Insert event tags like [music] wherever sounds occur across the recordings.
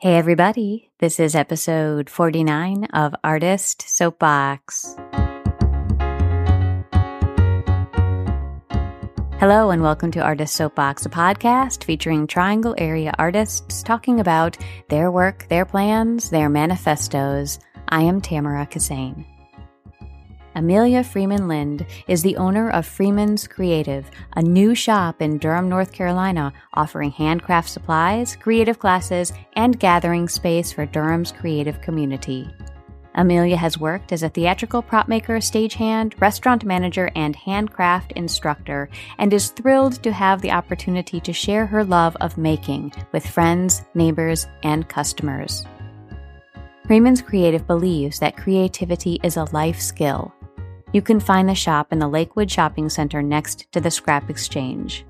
Hey, everybody. This is episode 49 of Artist Soapbox. Hello, and welcome to Artist Soapbox, a podcast featuring Triangle area artists talking about their work, their plans, their manifestos. I am Tamara Kissane. Amelia Freeman Lind is the owner of Freeman's Creative, a new shop in Durham, North Carolina, offering handcraft supplies, creative classes, and gathering space for Durham's creative community. Amelia has worked as a theatrical prop maker, stagehand, restaurant manager, and handcraft instructor, and is thrilled to have the opportunity to share her love of making with friends, neighbors, and customers. Freeman's Creative believes that creativity is a life skill you can find the shop in the Lakewood Shopping Center next to the Scrap Exchange.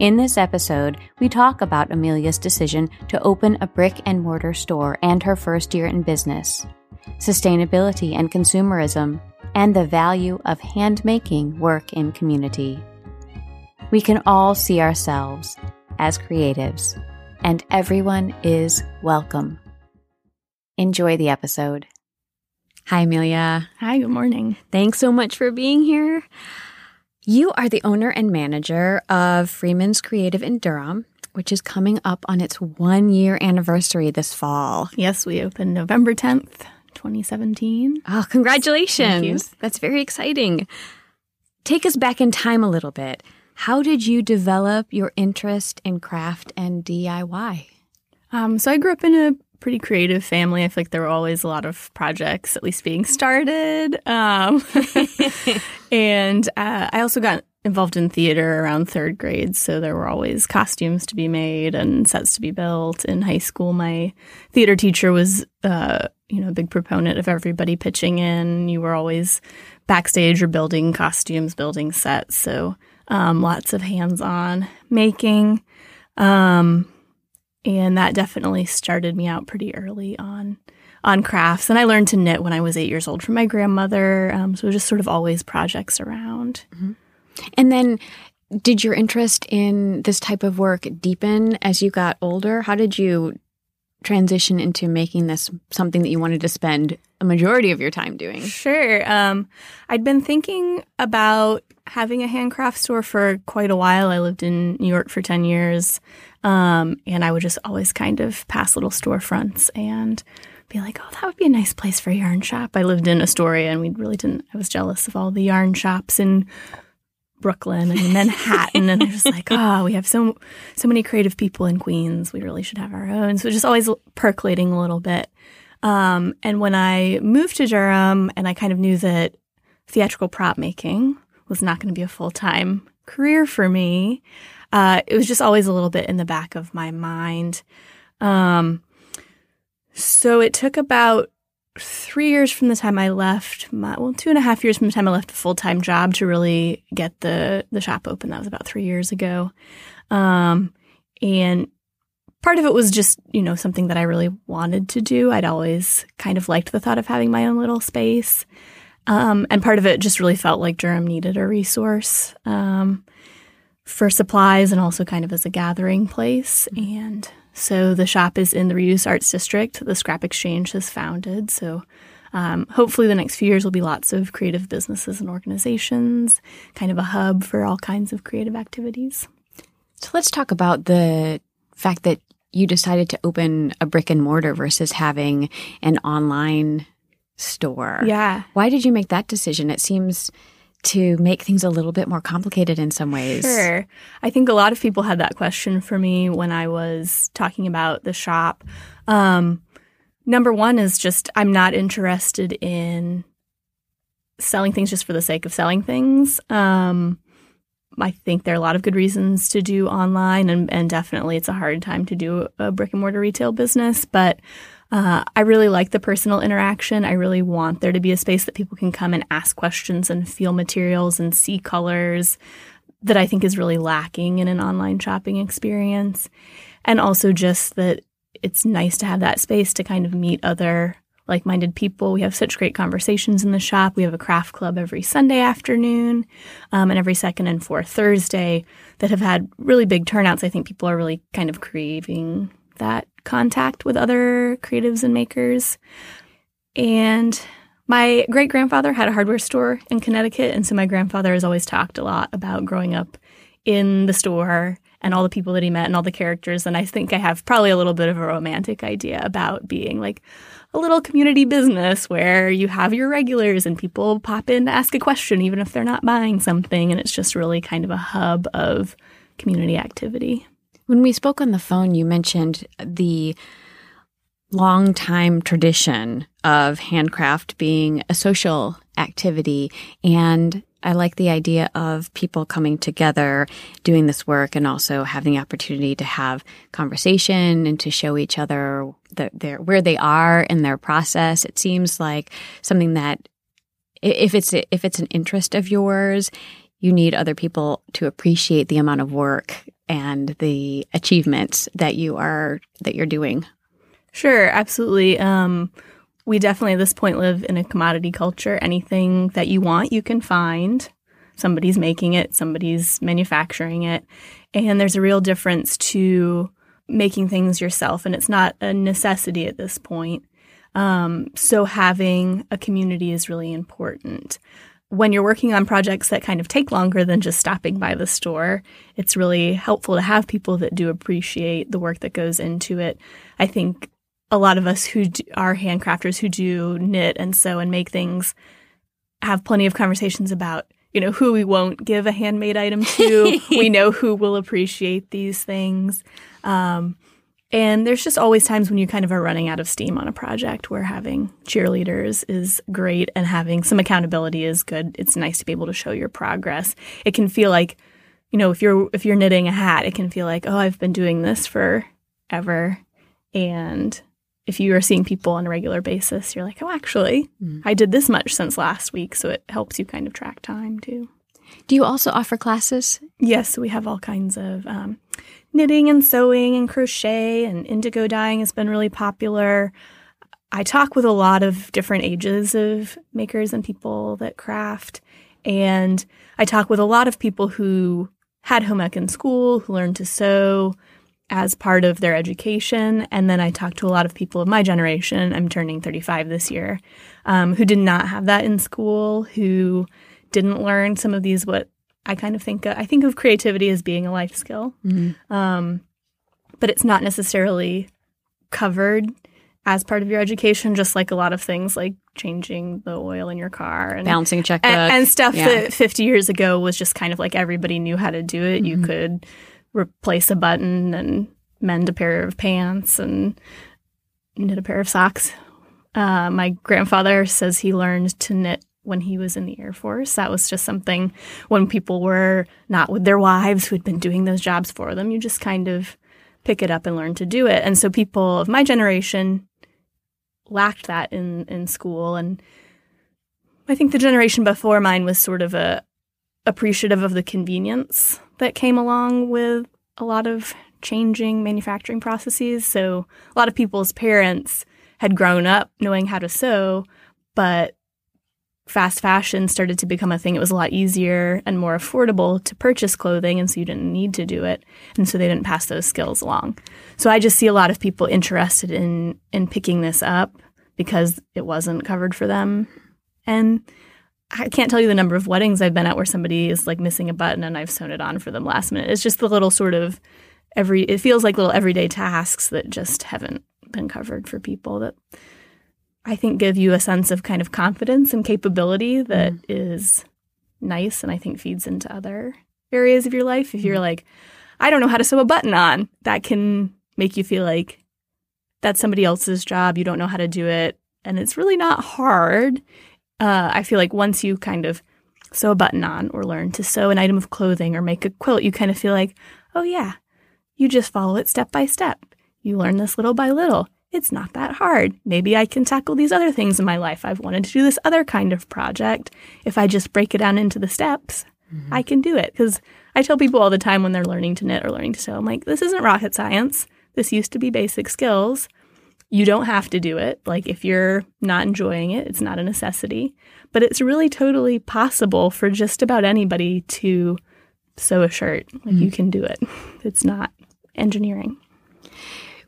In this episode, we talk about Amelia's decision to open a brick and mortar store and her first year in business, sustainability and consumerism, and the value of handmaking work in community. We can all see ourselves as creatives, and everyone is welcome. Enjoy the episode. Hi, Amelia. Hi, good morning. Thanks so much for being here. You are the owner and manager of Freeman's Creative in Durham, which is coming up on its one year anniversary this fall. Yes, we opened November 10th, 2017. Oh, congratulations. That's very exciting. Take us back in time a little bit. How did you develop your interest in craft and DIY? Um, so I grew up in a pretty creative family. I feel like there were always a lot of projects at least being started. Um, [laughs] and uh, I also got involved in theater around third grade. So there were always costumes to be made and sets to be built. In high school, my theater teacher was, uh, you know, a big proponent of everybody pitching in. You were always backstage or building costumes, building sets. So um, lots of hands on making. Um, and that definitely started me out pretty early on on crafts. And I learned to knit when I was eight years old from my grandmother. Um, so just sort of always projects around. Mm-hmm. And then, did your interest in this type of work deepen as you got older? How did you transition into making this something that you wanted to spend a majority of your time doing? Sure. Um, I'd been thinking about having a handcraft store for quite a while. I lived in New York for 10 years. Um, and I would just always kind of pass little storefronts and be like, oh, that would be a nice place for a yarn shop. I lived in Astoria and we really didn't, I was jealous of all the yarn shops in Brooklyn and Manhattan. and I was like, oh, [laughs] we have so, so many creative people in Queens. We really should have our own. So just always percolating a little bit. Um, and when I moved to Durham and I kind of knew that theatrical prop making was not going to be a full time career for me, uh, it was just always a little bit in the back of my mind. Um, so it took about three years from the time I left my well, two and a half years from the time I left a full time job to really get the the shop open. That was about three years ago, um, and part of it was just you know something that I really wanted to do. I'd always kind of liked the thought of having my own little space, um, and part of it just really felt like Durham needed a resource. Um, for supplies and also kind of as a gathering place. And so the shop is in the Reuse Arts District. The Scrap Exchange has founded. So um, hopefully, the next few years will be lots of creative businesses and organizations, kind of a hub for all kinds of creative activities. So let's talk about the fact that you decided to open a brick and mortar versus having an online store. Yeah. Why did you make that decision? It seems to make things a little bit more complicated in some ways. Sure. I think a lot of people had that question for me when I was talking about the shop. Um, number one is just I'm not interested in selling things just for the sake of selling things. Um, I think there are a lot of good reasons to do online, and, and definitely it's a hard time to do a brick and mortar retail business. But uh, I really like the personal interaction. I really want there to be a space that people can come and ask questions and feel materials and see colors that I think is really lacking in an online shopping experience. And also just that it's nice to have that space to kind of meet other like minded people. We have such great conversations in the shop. We have a craft club every Sunday afternoon um, and every second and fourth Thursday that have had really big turnouts. I think people are really kind of craving that contact with other creatives and makers. And my great grandfather had a hardware store in Connecticut. And so my grandfather has always talked a lot about growing up in the store and all the people that he met and all the characters. And I think I have probably a little bit of a romantic idea about being like a little community business where you have your regulars and people pop in to ask a question, even if they're not buying something. And it's just really kind of a hub of community activity. When we spoke on the phone, you mentioned the long time tradition of handcraft being a social activity and I like the idea of people coming together, doing this work, and also having the opportunity to have conversation and to show each other the, their, where they are in their process. It seems like something that, if it's if it's an interest of yours, you need other people to appreciate the amount of work and the achievements that you are that you're doing. Sure, absolutely. Um, we definitely at this point live in a commodity culture. Anything that you want, you can find. Somebody's making it, somebody's manufacturing it. And there's a real difference to making things yourself, and it's not a necessity at this point. Um, so having a community is really important. When you're working on projects that kind of take longer than just stopping by the store, it's really helpful to have people that do appreciate the work that goes into it. I think a lot of us who do, are handcrafters who do knit and sew and make things have plenty of conversations about you know who we won't give a handmade item to [laughs] we know who will appreciate these things um, and there's just always times when you kind of are running out of steam on a project where having cheerleaders is great and having some accountability is good it's nice to be able to show your progress it can feel like you know if you're if you're knitting a hat it can feel like oh i've been doing this forever and if you are seeing people on a regular basis, you're like, oh, actually, mm. I did this much since last week. So it helps you kind of track time too. Do you also offer classes? Yes, we have all kinds of um, knitting and sewing and crochet and indigo dyeing has been really popular. I talk with a lot of different ages of makers and people that craft. And I talk with a lot of people who had home ec in school, who learned to sew, as part of their education. And then I talk to a lot of people of my generation. I'm turning 35 this year, um, who did not have that in school, who didn't learn some of these what I kind of think of, I think of creativity as being a life skill, mm-hmm. um, but it's not necessarily covered as part of your education, just like a lot of things like changing the oil in your car and balancing a checkbook and, and stuff yeah. that 50 years ago was just kind of like everybody knew how to do it. Mm-hmm. You could replace a button and mend a pair of pants and knit a pair of socks. Uh, my grandfather says he learned to knit when he was in the Air Force. That was just something when people were not with their wives who had been doing those jobs for them. You just kind of pick it up and learn to do it. And so people of my generation lacked that in, in school. And I think the generation before mine was sort of a appreciative of the convenience that came along with a lot of changing manufacturing processes. So a lot of people's parents had grown up knowing how to sew, but fast fashion started to become a thing. It was a lot easier and more affordable to purchase clothing, and so you didn't need to do it. And so they didn't pass those skills along. So I just see a lot of people interested in in picking this up because it wasn't covered for them. And I can't tell you the number of weddings I've been at where somebody is like missing a button and I've sewn it on for them last minute. It's just the little sort of every it feels like little everyday tasks that just haven't been covered for people that I think give you a sense of kind of confidence and capability that mm. is nice and I think feeds into other areas of your life. If you're mm. like, I don't know how to sew a button on, that can make you feel like that's somebody else's job. You don't know how to do it. And it's really not hard uh, I feel like once you kind of sew a button on or learn to sew an item of clothing or make a quilt, you kind of feel like, oh, yeah, you just follow it step by step. You learn this little by little. It's not that hard. Maybe I can tackle these other things in my life. I've wanted to do this other kind of project. If I just break it down into the steps, mm-hmm. I can do it. Because I tell people all the time when they're learning to knit or learning to sew, I'm like, this isn't rocket science. This used to be basic skills. You don't have to do it. Like if you're not enjoying it, it's not a necessity. But it's really totally possible for just about anybody to sew a shirt. Like mm-hmm. you can do it. [laughs] It's not engineering.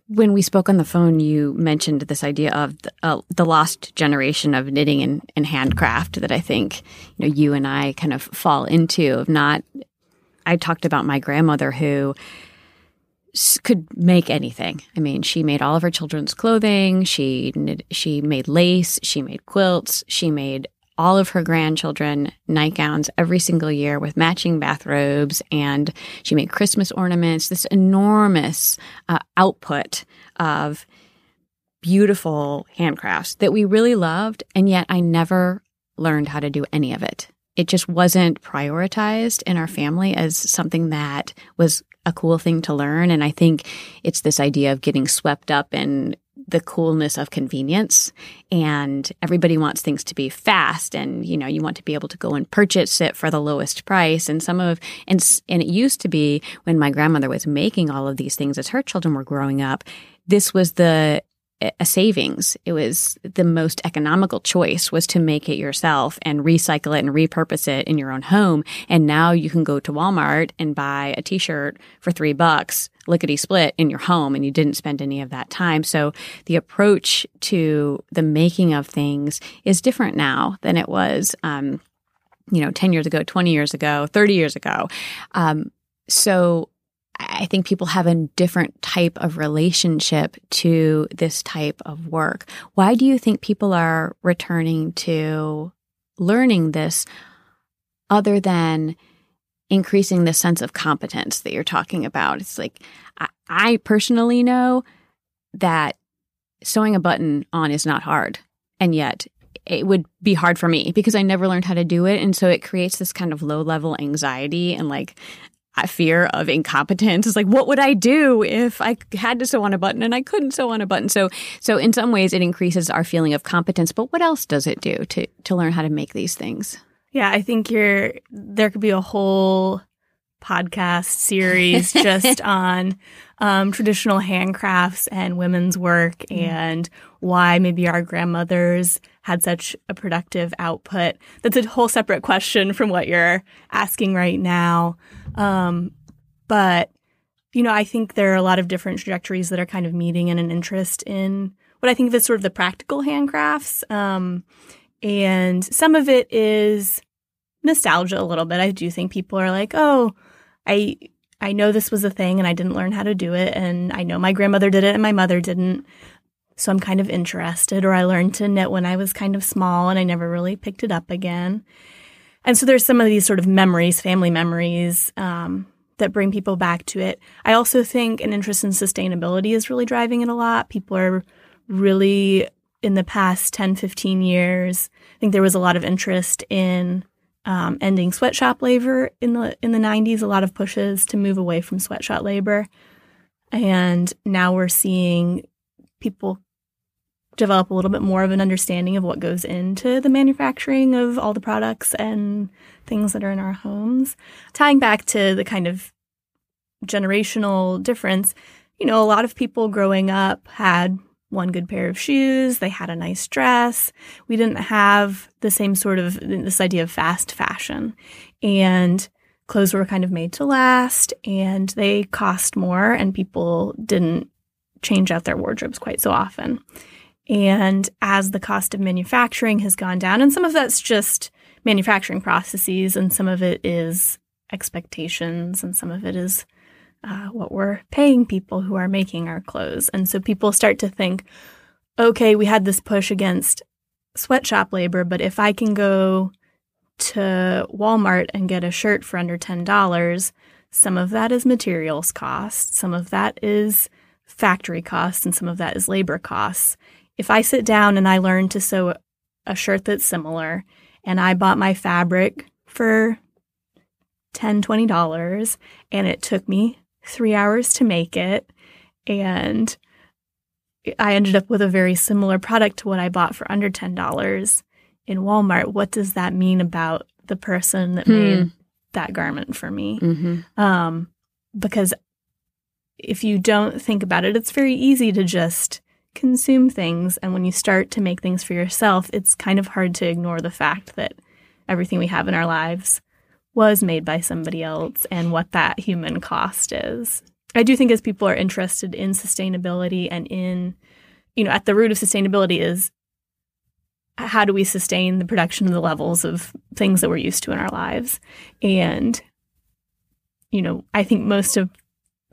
When we spoke on the phone, you mentioned this idea of the, uh, the lost generation of knitting and, and, handcraft that I think you know you and I kind of fall into. Of not, I talked about my grandmother who could make anything. I mean, she made all of her children's clothing. She knit, she made lace. She made quilts. She made all of her grandchildren nightgowns every single year with matching bathrobes, and she made Christmas ornaments. This enormous uh, output of beautiful handcrafts that we really loved, and yet I never learned how to do any of it. It just wasn't prioritized in our family as something that was a cool thing to learn. And I think it's this idea of getting swept up in the coolness of convenience. And everybody wants things to be fast and you know you want to be able to go and purchase it for the lowest price. And some of and and it used to be when my grandmother was making all of these things as her children were growing up this was the a savings. It was the most economical choice was to make it yourself and recycle it and repurpose it in your own home. And now you can go to Walmart and buy a t-shirt for three bucks, lickety split in your home and you didn't spend any of that time. So the approach to the making of things is different now than it was, um, you know, 10 years ago, 20 years ago, 30 years ago. Um, so I think people have a different type of relationship to this type of work. Why do you think people are returning to learning this other than increasing the sense of competence that you're talking about? It's like, I, I personally know that sewing a button on is not hard. And yet it would be hard for me because I never learned how to do it. And so it creates this kind of low level anxiety and like fear of incompetence. It's like, what would I do if I had to sew on a button and I couldn't sew on a button? So, so in some ways, it increases our feeling of competence. But what else does it do to to learn how to make these things? Yeah, I think you're there could be a whole podcast series [laughs] just on um, traditional handcrafts and women's work mm. and why maybe our grandmothers had such a productive output. That's a whole separate question from what you're asking right now. Um, but, you know, I think there are a lot of different trajectories that are kind of meeting in an interest in what I think of as sort of the practical handcrafts. Um, and some of it is nostalgia a little bit. I do think people are like, oh, I I know this was a thing and I didn't learn how to do it and I know my grandmother did it and my mother didn't. So I'm kind of interested, or I learned to knit when I was kind of small and I never really picked it up again. And so there's some of these sort of memories, family memories, um, that bring people back to it. I also think an interest in sustainability is really driving it a lot. People are really, in the past 10, 15 years, I think there was a lot of interest in um, ending sweatshop labor in the in the 90s. A lot of pushes to move away from sweatshop labor, and now we're seeing people develop a little bit more of an understanding of what goes into the manufacturing of all the products and things that are in our homes. Tying back to the kind of generational difference, you know, a lot of people growing up had one good pair of shoes, they had a nice dress. We didn't have the same sort of this idea of fast fashion. And clothes were kind of made to last and they cost more and people didn't change out their wardrobes quite so often. And as the cost of manufacturing has gone down, and some of that's just manufacturing processes, and some of it is expectations, and some of it is uh, what we're paying people who are making our clothes. And so people start to think, okay, we had this push against sweatshop labor, but if I can go to Walmart and get a shirt for under $10, some of that is materials cost, some of that is factory costs, and some of that is labor costs if I sit down and I learn to sew a shirt that's similar and I bought my fabric for $10, $20 and it took me three hours to make it and I ended up with a very similar product to what I bought for under $10 in Walmart. What does that mean about the person that hmm. made that garment for me? Mm-hmm. Um, because if you don't think about it, it's very easy to just consume things. And when you start to make things for yourself, it's kind of hard to ignore the fact that everything we have in our lives was made by somebody else and what that human cost is. I do think as people are interested in sustainability and in, you know, at the root of sustainability is how do we sustain the production of the levels of things that we're used to in our lives? And, you know, I think most of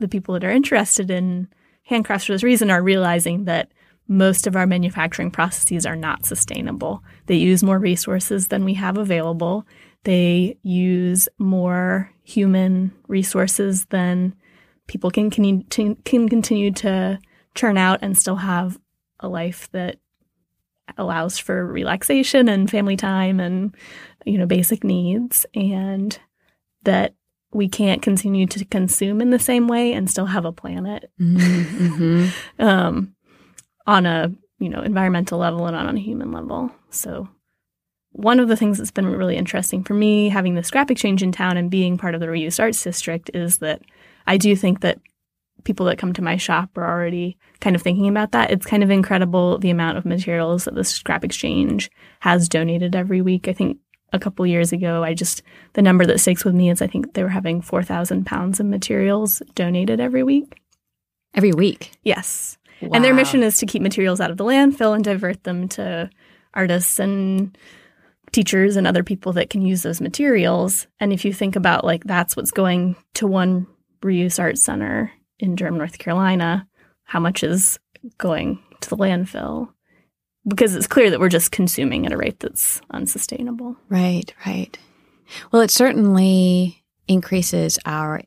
the people that are interested in handcrafts for this reason are realizing that most of our manufacturing processes are not sustainable. They use more resources than we have available. They use more human resources than people can, can, can continue to churn out and still have a life that allows for relaxation and family time and you know basic needs and that we can't continue to consume in the same way and still have a planet mm-hmm. [laughs] um, on a you know environmental level and on a human level so one of the things that's been really interesting for me having the scrap exchange in town and being part of the reused arts district is that i do think that people that come to my shop are already kind of thinking about that. It's kind of incredible the amount of materials that the scrap exchange has donated every week. I think a couple years ago, I just, the number that sticks with me is I think they were having 4,000 pounds of materials donated every week. Every week? Yes. Wow. And their mission is to keep materials out of the landfill and divert them to artists and teachers and other people that can use those materials. And if you think about like that's what's going to one reuse art center in Durham, North Carolina, how much is going to the landfill? Because it's clear that we're just consuming at a rate that's unsustainable. Right, right. Well, it certainly increases our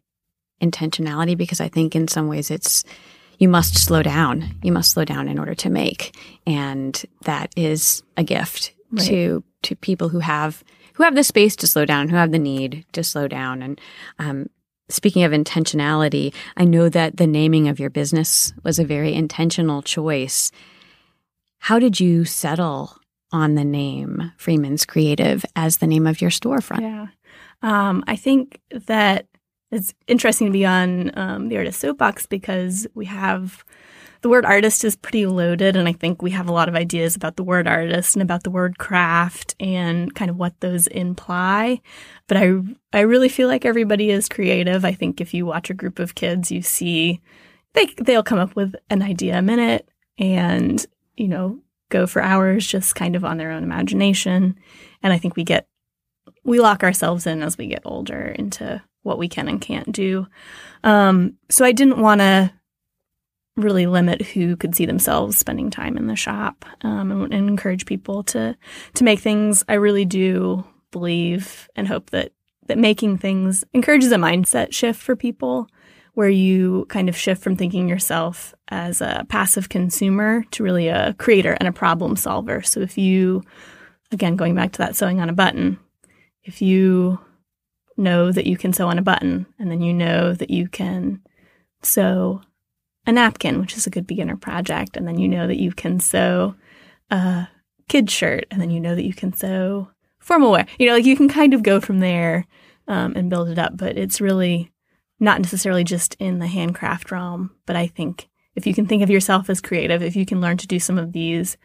intentionality because I think in some ways it's you must slow down. You must slow down in order to make, and that is a gift right. to to people who have who have the space to slow down, who have the need to slow down. And um, Speaking of intentionality, I know that the naming of your business was a very intentional choice. How did you settle on the name Freeman's Creative as the name of your storefront? Yeah. Um, I think that it's interesting to be on um, the Artist Soapbox because we have the word artist is pretty loaded, and I think we have a lot of ideas about the word artist and about the word craft and kind of what those imply. But I I really feel like everybody is creative. I think if you watch a group of kids, you see they they'll come up with an idea a minute and you know go for hours just kind of on their own imagination. And I think we get we lock ourselves in as we get older into what we can and can't do. Um, so I didn't want to really limit who could see themselves spending time in the shop um, and, and, encourage people to to make things. I really do believe and hope that that making things encourages a mindset shift for people where you kind of shift from thinking yourself as a passive consumer to really a creator and a problem solver. So if you again going back to that sewing on a button, if you know that you can sew on a button and then you know that you can sew a napkin, which is a good beginner project. And then you know that you can sew a kid shirt, and then you know that you can sew formal wear. You know, like you can kind of go from there um, and build it up, but it's really not necessarily just in the handcraft realm. But I think if you can think of yourself as creative, if you can learn to do some of these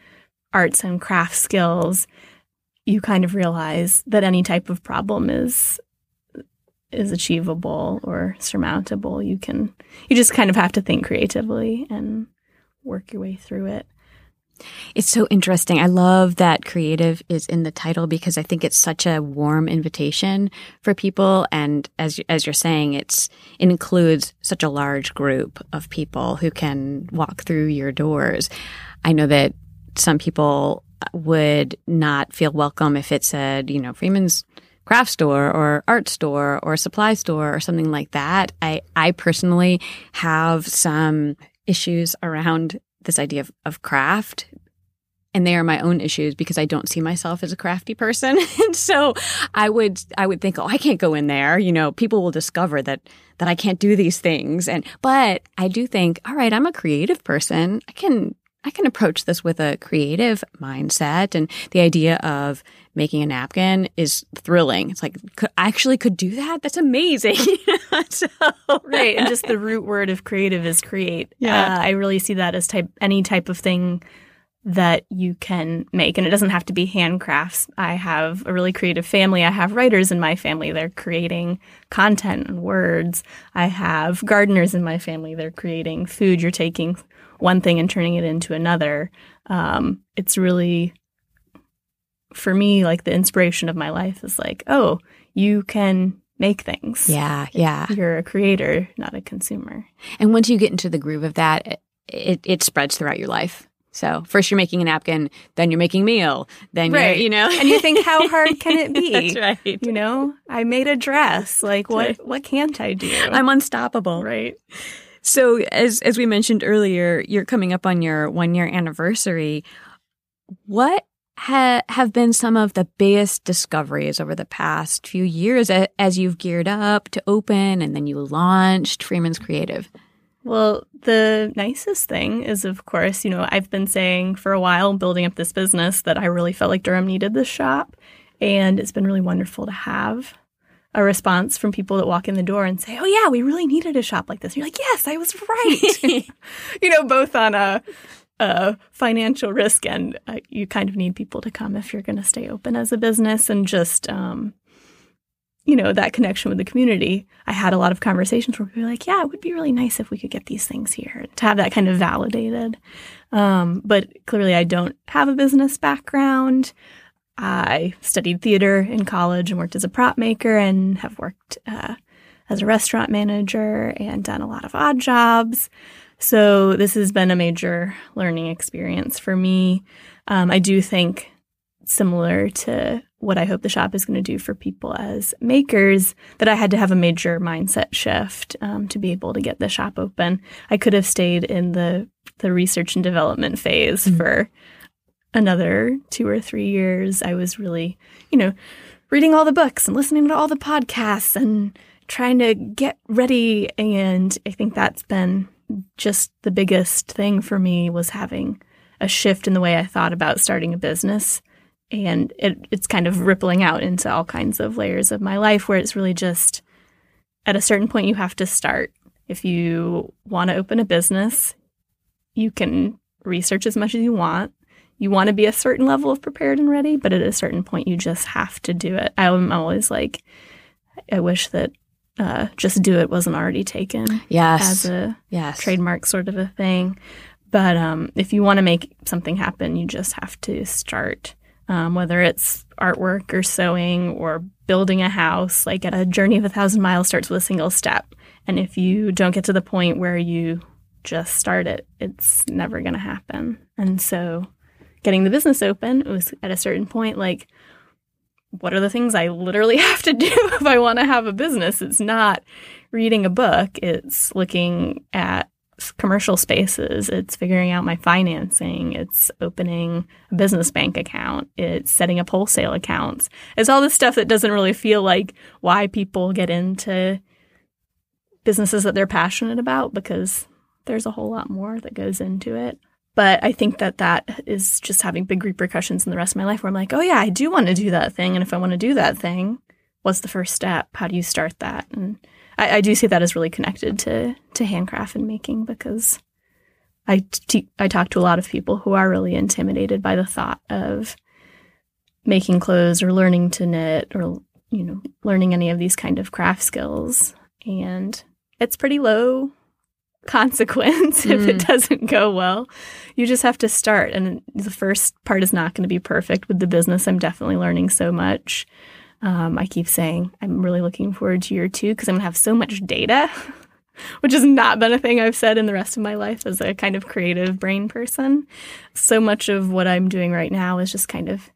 arts and craft skills, you kind of realize that any type of problem is is achievable or surmountable. You can you just kind of have to think creatively and work your way through it. It's so interesting. I love that creative is in the title because I think it's such a warm invitation for people and as as you're saying it's it includes such a large group of people who can walk through your doors. I know that some people would not feel welcome if it said, you know, Freeman's craft store or art store or supply store or something like that. I, I personally have some issues around this idea of, of craft and they are my own issues because I don't see myself as a crafty person. [laughs] and so I would I would think, oh, I can't go in there. You know, people will discover that that I can't do these things. And but I do think, all right, I'm a creative person. I can I can approach this with a creative mindset. And the idea of making a napkin is thrilling. It's like, could, I actually could do that? That's amazing. [laughs] so, right. And just the root word of creative is create. Yeah. Uh, I really see that as type any type of thing that you can make. And it doesn't have to be handcrafts. I have a really creative family. I have writers in my family. They're creating content and words. I have gardeners in my family. They're creating food. You're taking one thing and turning it into another. Um, it's really, for me, like the inspiration of my life is like, oh, you can make things. Yeah, yeah. You're a creator, not a consumer. And once you get into the groove of that, it, it spreads throughout your life. So first you're making a napkin, then you're making meal, then right. you know, and you think how hard [laughs] can it be? That's right. You know, I made a dress. Like what? Right. What can't I do? I'm unstoppable. Right. So as as we mentioned earlier, you're coming up on your one year anniversary. What ha- have been some of the biggest discoveries over the past few years as you've geared up to open and then you launched Freeman's Creative? Well, the nicest thing is, of course, you know, I've been saying for a while, building up this business, that I really felt like Durham needed this shop. And it's been really wonderful to have a response from people that walk in the door and say, Oh, yeah, we really needed a shop like this. And you're like, Yes, I was right. [laughs] [laughs] you know, both on a, a financial risk and uh, you kind of need people to come if you're going to stay open as a business and just, um, you know, that connection with the community, I had a lot of conversations where people were like, yeah, it would be really nice if we could get these things here to have that kind of validated. Um, but clearly, I don't have a business background. I studied theater in college and worked as a prop maker and have worked uh, as a restaurant manager and done a lot of odd jobs. So, this has been a major learning experience for me. Um, I do think similar to what I hope the shop is going to do for people as makers, that I had to have a major mindset shift um, to be able to get the shop open. I could have stayed in the the research and development phase mm-hmm. for another two or three years. I was really, you know, reading all the books and listening to all the podcasts and trying to get ready. And I think that's been just the biggest thing for me was having a shift in the way I thought about starting a business. And it, it's kind of rippling out into all kinds of layers of my life where it's really just at a certain point you have to start. If you want to open a business you can research as much as you want. You want to be a certain level of prepared and ready but at a certain point you just have to do it. I'm always like i wish that uh, just do it wasn't already taken yes as a yes. trademark sort of a thing but um, if you want to make something happen you just have to start um, whether it's artwork or sewing or building a house. Like at a journey of a thousand miles starts with a single step. And if you don't get to the point where you just start it, it's never going to happen. And so getting the business open, it was at a certain point like, what are the things I literally [laughs] have to do [laughs] if I want to have a business? It's not reading a book, it's looking at commercial spaces. It's figuring out my financing. It's opening a business bank account. It's setting up wholesale accounts. It's all this stuff that doesn't really feel like why people get into businesses that they're passionate about because there's a whole lot more that goes into it. But I think that that is just having big repercussions in the rest of my life where I'm like, oh, yeah, I do want to do that thing. And if I want to do that thing, what's the first step? How do you start that? And I, I do see that as really connected to to handcraft and making because I, t- I talk to a lot of people who are really intimidated by the thought of making clothes or learning to knit or you know learning any of these kind of craft skills and it's pretty low consequence [laughs] if it mm. doesn't go well you just have to start and the first part is not going to be perfect with the business i'm definitely learning so much um, I keep saying I'm really looking forward to year two because I'm going to have so much data, [laughs] which has not been a thing I've said in the rest of my life as a kind of creative brain person. So much of what I'm doing right now is just kind of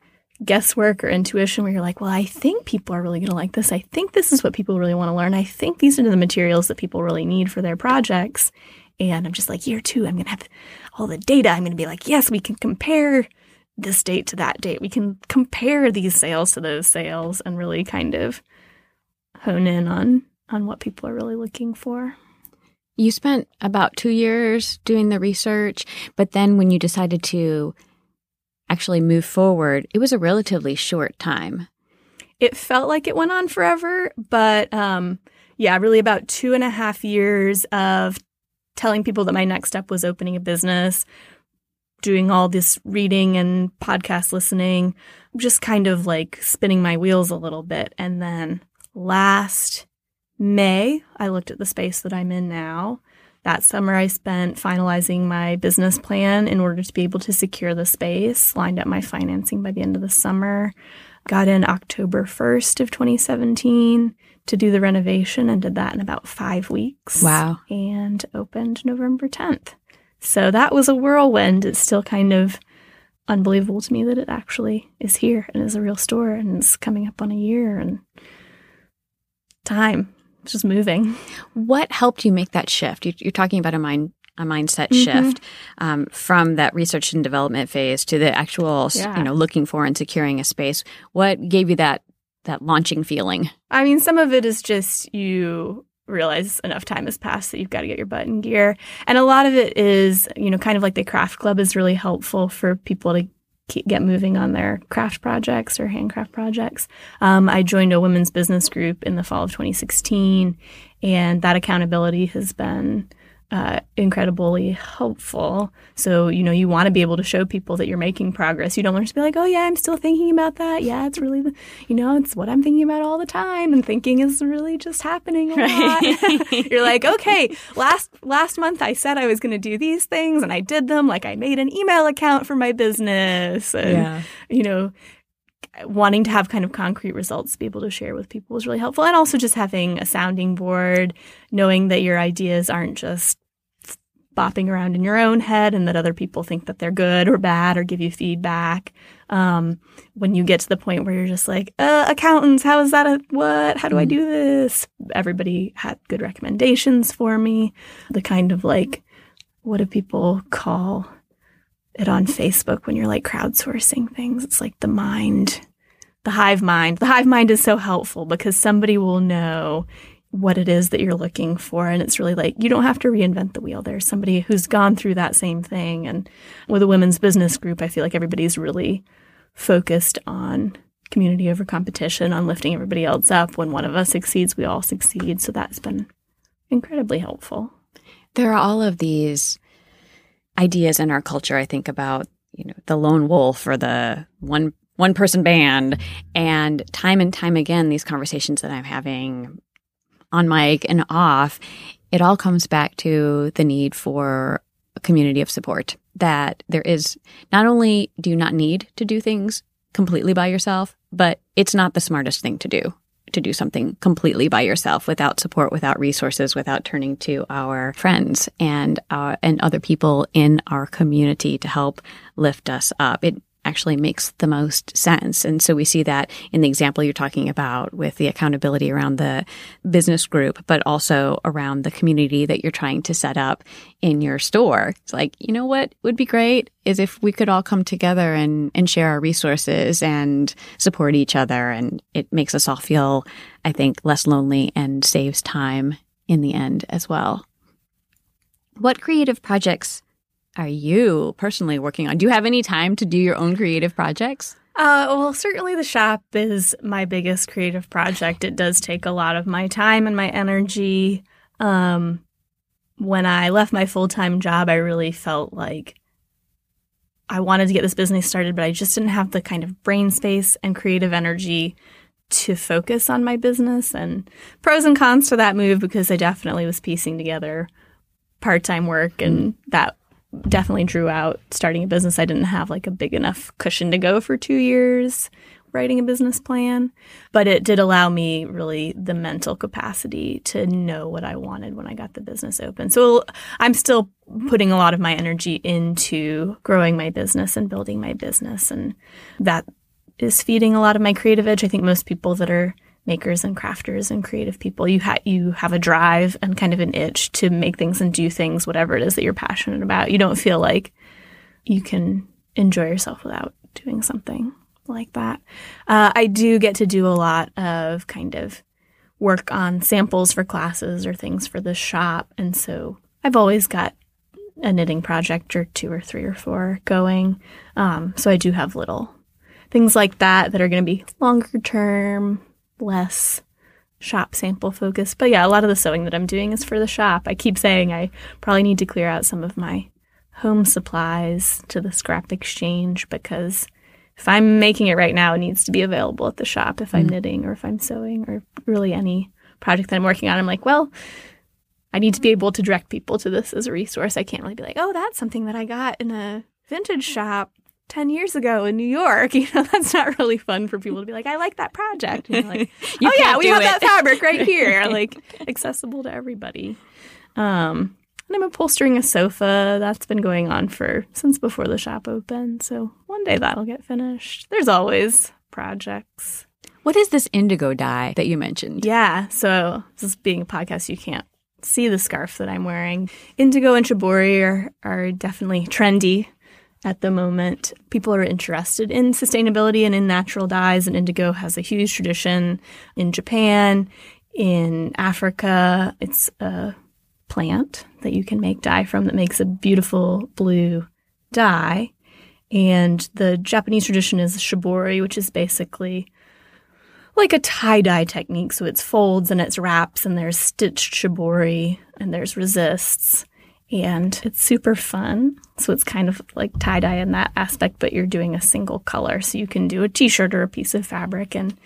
guesswork or intuition where you're like, well, I think people are really going to like this. I think this is what people really want to learn. I think these are the materials that people really need for their projects. And I'm just like, year two, I'm going to have all the data. I'm going to be like, yes, we can compare this date to that date. We can compare these sales to those sales and really kind of hone in on on what people are really looking for. You spent about 2 years doing the research, but then when you decided to actually move forward, it was a relatively short time. It felt like it went on forever, but um, yeah, really about two and a half years of telling people that my next step was opening a business, doing all this reading and podcast listening, just kind of like spinning my wheels a little bit. And then last May, I looked at the space that I'm in now. That summer, I spent finalizing my business plan in order to be able to secure the space, lined up my financing by the end of the summer, got in October 1st of 2017 to do the renovation and did that in about five weeks. Wow. And opened November 10th. So that was a whirlwind. It's still kind of unbelievable to me that it actually is here and is a real store and it's coming up on a year and time. It's just moving. What helped you make that shift? You, are talking about a mind a mindset mm-hmm. shift um, from that research and development phase to the actual, yeah. you know, looking for and securing a space. What gave you that that launching feeling? I mean, some of it is just you realize enough time has passed that you've got to get your butt in gear. And a lot of it is, you know, kind of like the craft club is really helpful for people to keep, get moving on their craft projects or handcraft projects. Um, I joined a women's business group in the fall of 2016, and that accountability has been uh, incredibly helpful. So, you know, you want to be able to show people that you're making progress. You don't want to be like, oh, yeah, I'm still thinking about that. Yeah, it's really, the, you know, it's what I'm thinking about all the time. And thinking is really just happening a right. lot. [laughs] [laughs] you're like, okay, last, last month I said I was going to do these things and I did them. Like I made an email account for my business. And, yeah. you know, wanting to have kind of concrete results to be able to share with people was really helpful. And also just having a sounding board, knowing that your ideas aren't just bopping around in your own head and that other people think that they're good or bad or give you feedback. Um, when you get to the point where you're just like, uh, accountants, how is that? A, what? How do I mm. do this? Everybody had good recommendations for me. The kind of like, what do people call it on Facebook when you're like crowdsourcing things. It's like the mind, the hive mind. The hive mind is so helpful because somebody will know what it is that you're looking for. And it's really like you don't have to reinvent the wheel. There's somebody who's gone through that same thing. And with a women's business group, I feel like everybody's really focused on community over competition, on lifting everybody else up. When one of us succeeds, we all succeed. So that's been incredibly helpful. There are all of these ideas in our culture. I think about you know the lone wolf or the one one person band, and time and time again, these conversations that I'm having on mic and off, it all comes back to the need for a community of support. That there is not only do you not need to do things completely by yourself, but it's not the smartest thing to do to do something completely by yourself without support, without resources, without turning to our friends and uh, and other people in our community to help lift us up. It actually makes the most sense. And so we see that in the example you're talking about with the accountability around the business group, but also around the community that you're trying to set up in your store. It's like, you know what would be great is if we could all come together and, and share our resources and support each other. And it makes us all feel, I think, less lonely and saves time in the end as well. What creative projects are you personally working on? Do you have any time to do your own creative projects? Uh, well, certainly the shop is my biggest creative project. It does take a lot of my time and my energy. Um, when I left my full time job, I really felt like I wanted to get this business started, but I just didn't have the kind of brain space and creative energy to focus on my business. And pros and cons to that move because I definitely was piecing together part time work, and that definitely drew out starting a business. I didn't have like a big enough cushion to go for two years writing a business plan, but it did allow me really the mental capacity to know what I wanted when I got the business open. So I'm still putting a lot of my energy into growing my business and building my business. And that is feeding a lot of my creative edge. I think most people that are makers and crafters and creative people. You ha- you have a drive and kind of an itch to make things and do things, whatever it is that you're passionate about. You don't feel like you can enjoy yourself without doing something like that. Uh, I do get to do a lot of kind of work on samples for classes or things for the shop, and so I've always got a knitting project or two or three or four going. Um, so I do have little things like that that are going to be longer term, less shop sample focus. But yeah, a lot of the sewing that I'm doing is for the shop. I keep saying I probably need to clear out some of my home supplies to the scrap exchange because if I'm making it right now, it needs to be available at the shop if I'm mm. knitting or if I'm sewing or really any project that I'm working on. I'm like, well, I need to be able to direct people to this as a resource. I can't really be like, oh, that's something that I got in a vintage shop 10 years ago in New York. [laughs] You know, that's not really fun for people to be like, I like that project. And like, [laughs] oh, yeah, we have it. that fabric right here, [laughs] like accessible to everybody. Um, and I'm upholstering a sofa. That's been going on for since before the shop opened. So one day that'll get finished. There's always projects. What is this indigo dye that you mentioned? Yeah. So this being a podcast, you can't see the scarf that I'm wearing. Indigo and shibori are, are definitely trendy at the moment. People are interested in sustainability and in natural dyes, and indigo has a huge tradition in Japan, in Africa. It's a plant that you can make dye from that makes a beautiful blue dye. And the Japanese tradition is shibori, which is basically like a tie dye technique. So it's folds and it's wraps, and there's stitched shibori and there's resists. And it's super fun. So it's kind of like tie dye in that aspect, but you're doing a single color. So you can do a t shirt or a piece of fabric and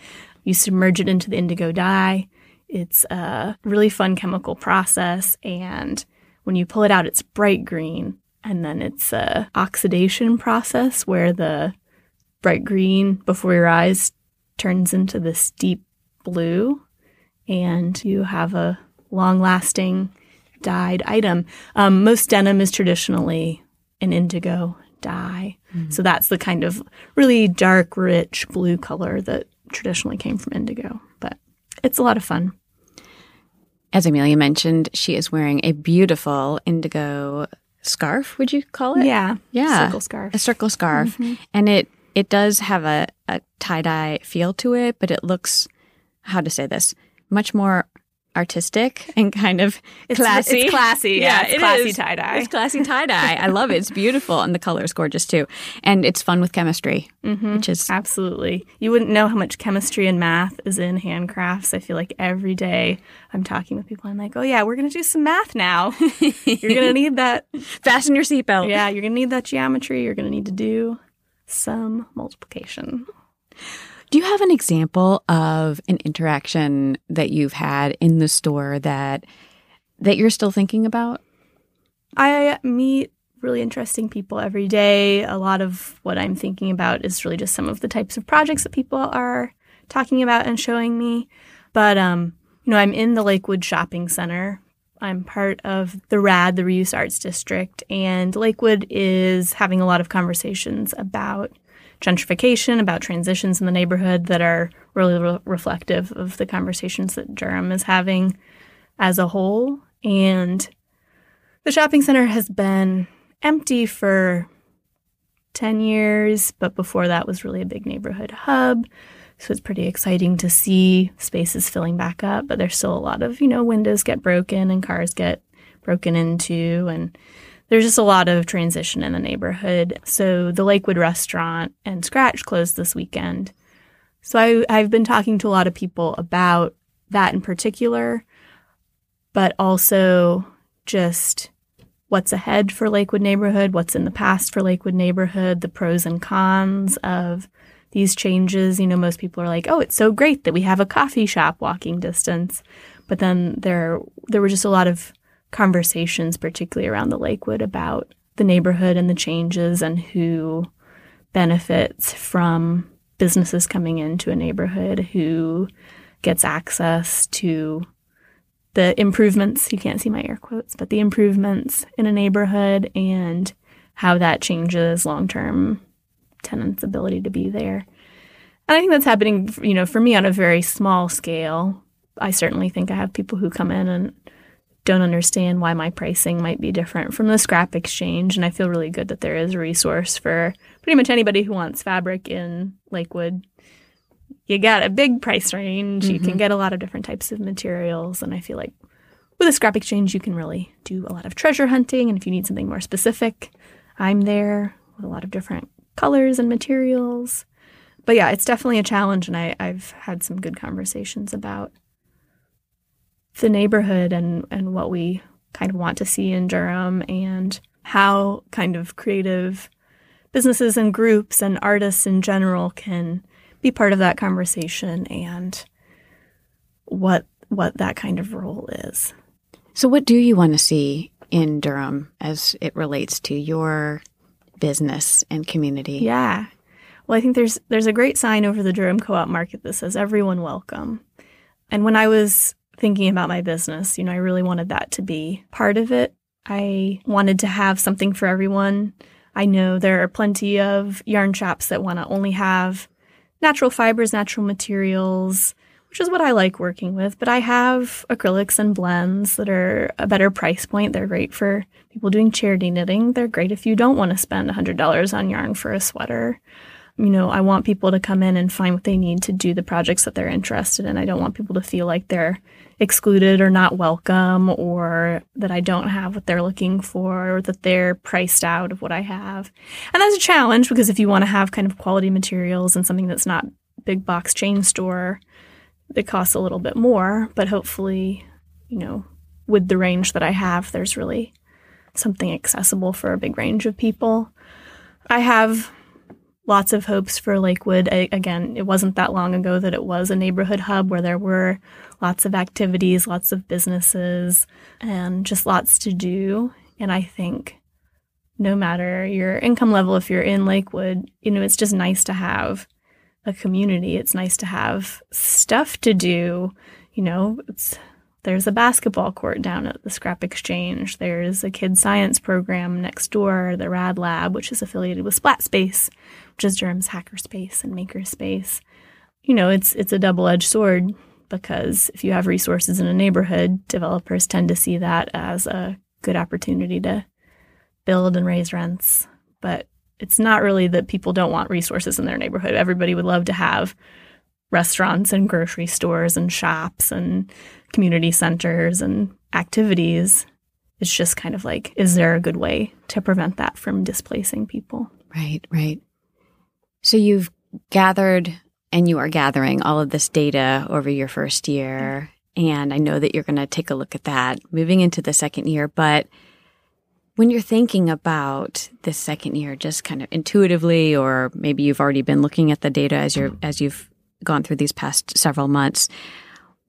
you submerge it into the indigo dye. It's a really fun chemical process. And when you pull it out, it's bright green. And then it's a oxidation process where the bright green before your eyes turns into this deep blue. And you have a long lasting dyed item. Um, most denim is traditionally an indigo dye. Mm-hmm. So that's the kind of really dark, rich blue color that traditionally came from indigo. But it's a lot of fun. As Amelia mentioned, she is wearing a beautiful indigo scarf, would you call it? Yeah. Yeah. Circle scarf. A circle scarf. Mm-hmm. And it it does have a, a tie dye feel to it, but it looks how to say this, much more artistic and kind of it's, classy. It's classy. [laughs] Yeah, yeah it's classy tie dye. It's classy [laughs] tie dye. I love it. It's beautiful and the color is gorgeous too. And it's fun with chemistry, mm-hmm. which is absolutely. You wouldn't know how much chemistry and math is in handcrafts. I feel like every day I'm talking with people. I'm like, oh yeah, we're gonna do some math now. [laughs] you're gonna need that. Fasten your seatbelt. Yeah, you're gonna need that geometry. You're gonna need to do some multiplication. Do you have an example of an interaction that you've had in the store that that you're still thinking about? I meet really interesting people every day. A lot of what I'm thinking about is really just some of the types of projects that people are talking about and showing me. But um, you know, I'm in the Lakewood Shopping Center. I'm part of the RAD, the Reuse Arts District, and Lakewood is having a lot of conversations about gentrification, about transitions in the neighborhood that are really re- reflective of the conversations that Durham is having as a whole. And the shopping center has been empty for 10 years, but before that was really a big neighborhood hub. So it's pretty exciting to see spaces filling back up, but there's still a lot of, you know, windows get broken and cars get broken into and there's just a lot of transition in the neighborhood. So the Lakewood restaurant and Scratch closed this weekend. So I, I've been talking to a lot of people about that in particular, but also just what's ahead for Lakewood neighborhood, what's in the past for Lakewood neighborhood, the pros and cons of these changes. You know, most people are like, "Oh, it's so great that we have a coffee shop walking distance," but then there there were just a lot of conversations, particularly around the Lakewood, about the neighborhood and the changes and who benefits from businesses coming into a neighborhood, who gets access to the improvements. You can't see my air quotes, but the improvements in a neighborhood and how that changes long term tenants' ability to be there. And I think that's happening, you know, for me on a very small scale. I certainly think I have people who come in and don't understand why my pricing might be different from the scrap exchange. And I feel really good that there is a resource for pretty much anybody who wants fabric in Lakewood. You got a big price range. Mm-hmm. You can mm-hmm. get a lot of different types of materials. And I feel like with a scrap exchange, you can really do a lot of treasure hunting. And if you need something more specific, I'm there with a lot of different colors and materials. But yeah, it's definitely a challenge. And I, I've had some good conversations about the neighborhood and, and what we kind of want to see in Durham and how kind of creative businesses and groups and artists in general can be part of that conversation and what what that kind of role is. So what do you want to see in Durham as it relates to your business and community? Yeah. Well, I think there's there's a great sign over the Durham Co-op market that says everyone welcome. And when I was thinking about my business, you know, I really wanted that to be part of it. I wanted to have something for everyone. I know there are plenty of yarn shops that want to only have natural fibers, natural materials, which is what I like working with. But I have acrylics and blends that are a better price point. They're great for people doing charity knitting. They're great if you don't want to spend $100 on yarn for a sweater. You know, I want people to come in and find what they need to do the projects that they're interested in. I don't want people to feel like they're excluded or not welcome or that I don't have what they're looking for or that they're priced out of what I have. And that's a challenge because if you want to have kind of quality materials and something that's not big box chain store, it costs a little bit more, but hopefully, you know, with the range that I have, there's really something accessible for a big range of people. I have lots of hopes for Lakewood. I, again, it wasn't that long ago that it was a neighborhood hub where there were lots of activities, lots of businesses, and just lots to do. And I think no matter your income level, if you're in Lakewood, you know, it's just nice to have a community. It's nice to have stuff to do. You know, it's there's a basketball court down at the Scrap Exchange. There's a kid science program next door, the Rad Lab, which is affiliated with Splat Space, is Durham's hackerspace and makerspace. You know, it's it's a double-edged sword because if you have resources in a neighborhood, developers tend to see that as a good opportunity to build and raise rents. But it's not really that people don't want resources in their neighborhood. Everybody would love to have restaurants and grocery stores and shops and community centers and activities. It's just kind of like, is there a good way to prevent that from displacing people? Right, right. So you've gathered and you are gathering all of this data over your first year. And I know that you're going to take a look at that moving into the second year. But when you're thinking about this second year, just kind of intuitively, or maybe you've already been looking at the data as you're as you've gone through these past several months,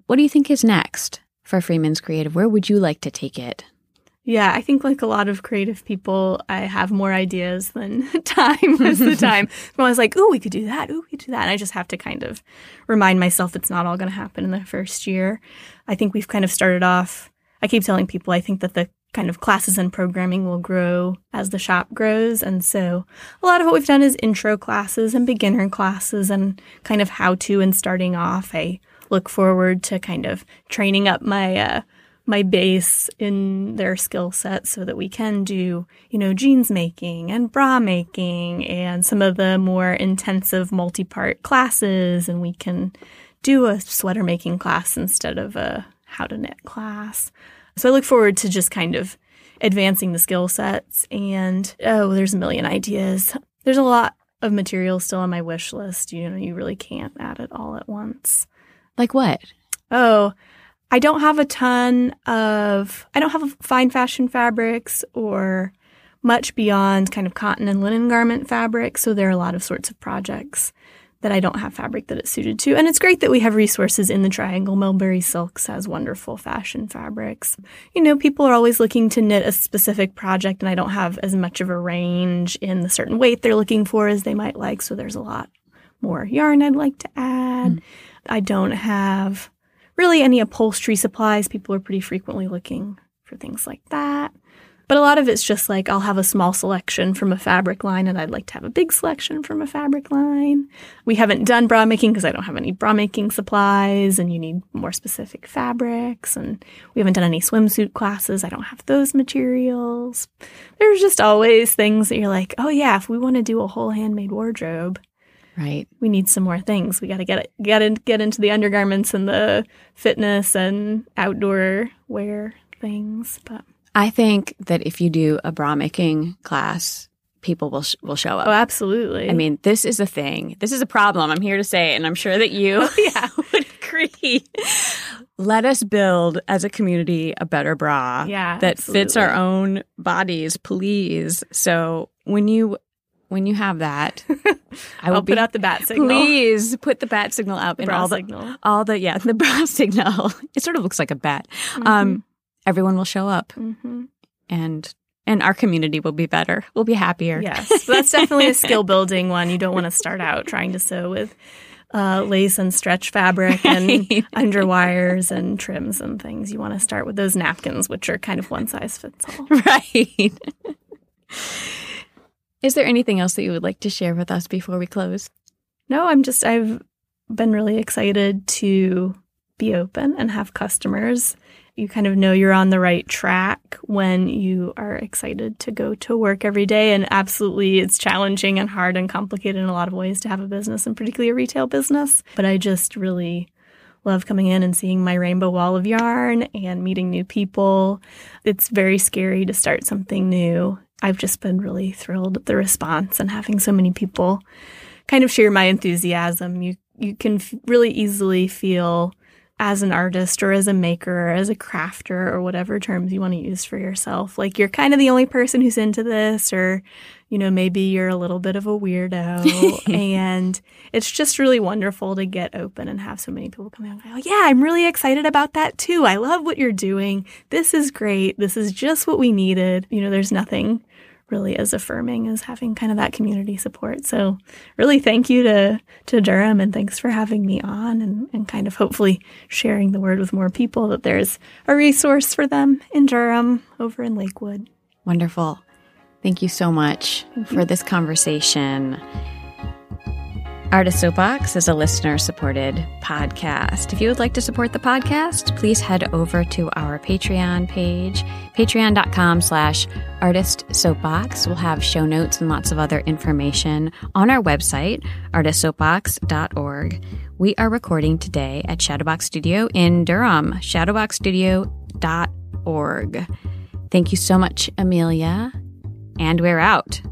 what do you think is next for Freeman's Creative? Where would you like to take it? Yeah, I think like a lot of creative people, I have more ideas than [laughs] time most of the [laughs] time. I was like, "Ooh, we could do that. Ooh, we could do that." And I just have to kind of remind myself it's not all going to happen in the first year. I think we've kind of started off. I keep telling people I think that the kind of classes and programming will grow as the shop grows, and so a lot of what we've done is intro classes and beginner classes and kind of how to and starting off. I look forward to kind of training up my uh, my base in their skill set so that we can do, you know, jeans making and bra making and some of the more intensive multi-part classes and we can do a sweater making class instead of a how to knit class. So I look forward to just kind of advancing the skill sets and oh, there's a million ideas. There's a lot of material still on my wish list. You know, you really can't add it all at once. Like what? Oh, I don't have a ton of, I don't have fine fashion fabrics or much beyond kind of cotton and linen garment fabric. So there are a lot of sorts of projects that I don't have fabric that it's suited to. And it's great that we have resources in the triangle. Mulberry Silks has wonderful fashion fabrics. You know, people are always looking to knit a specific project, and I don't have as much of a range in the certain weight they're looking for as they might like. So there's a lot more yarn I'd like to add. Mm. I don't have really any upholstery supplies. People are pretty frequently looking for things like that. But a lot of it's just like I'll have a small selection from a fabric line and I'd like to have a big selection from a fabric line. We haven't done bra making because I don't have any bra making supplies and you need more specific fabrics. And we haven't done any swimsuit classes. I don't have those materials. There's just always things that you're like, oh yeah, if we want to do a whole handmade wardrobe, Right. We need some more things. We got to get it, get in, get into the undergarments and the fitness and outdoor wear things. But I think that if you do a bra making class, people will sh- will show up. Oh, absolutely. I mean, this is a thing. This is a problem. I'm here to say, and I'm sure that you oh, [laughs] yeah. would agree. let us build as a community a better bra Yeah, that fits our own bodies, please. So when you when you have that, [laughs] I will be put out the bat signal. Please put the bat signal up The bra all the signal. all the yeah the [laughs] bra signal. [laughs] It sort of looks like a bat. Um, everyone will show up hmm and and our community will be better. We'll be happier. Yes, that's definitely a skill building one. You don't want to start out trying to sew with uh, lace and stretch fabric and underwires and trims and things. You want to start with those napkins, which are kind of one size fits all. right. Is there anything else that you would like to share with us before we close? No, I'm just, I've been really excited to be open and have customers. You kind of know you're on the right track when you are excited to go to work every day. And absolutely, it's challenging and hard and complicated in a lot of ways to have a business, and particularly a retail business. But I just really love coming in and seeing my rainbow wall of yarn and meeting new people. It's very scary to start something new. I've just been really thrilled at the response and having so many people kind of share my enthusiasm. You you can f- really easily feel as an artist or as a maker or as a crafter or whatever terms you want to use for yourself. Like you're kind of the only person who's into this or you know maybe you're a little bit of a weirdo [laughs] and it's just really wonderful to get open and have so many people come in and go, "Yeah, I'm really excited about that too. I love what you're doing. This is great. This is just what we needed." You know, there's nothing really as affirming as having kind of that community support. So really thank you to to Durham and thanks for having me on and, and kind of hopefully sharing the word with more people that there's a resource for them in Durham over in Lakewood. Wonderful. Thank you so much for this conversation. Artist Soapbox is a listener supported podcast. If you would like to support the podcast, please head over to our Patreon page, patreon.com slash artist soapbox. We'll have show notes and lots of other information on our website, artistsoapbox.org. We are recording today at Shadowbox Studio in Durham, shadowboxstudio.org. Thank you so much, Amelia, and we're out.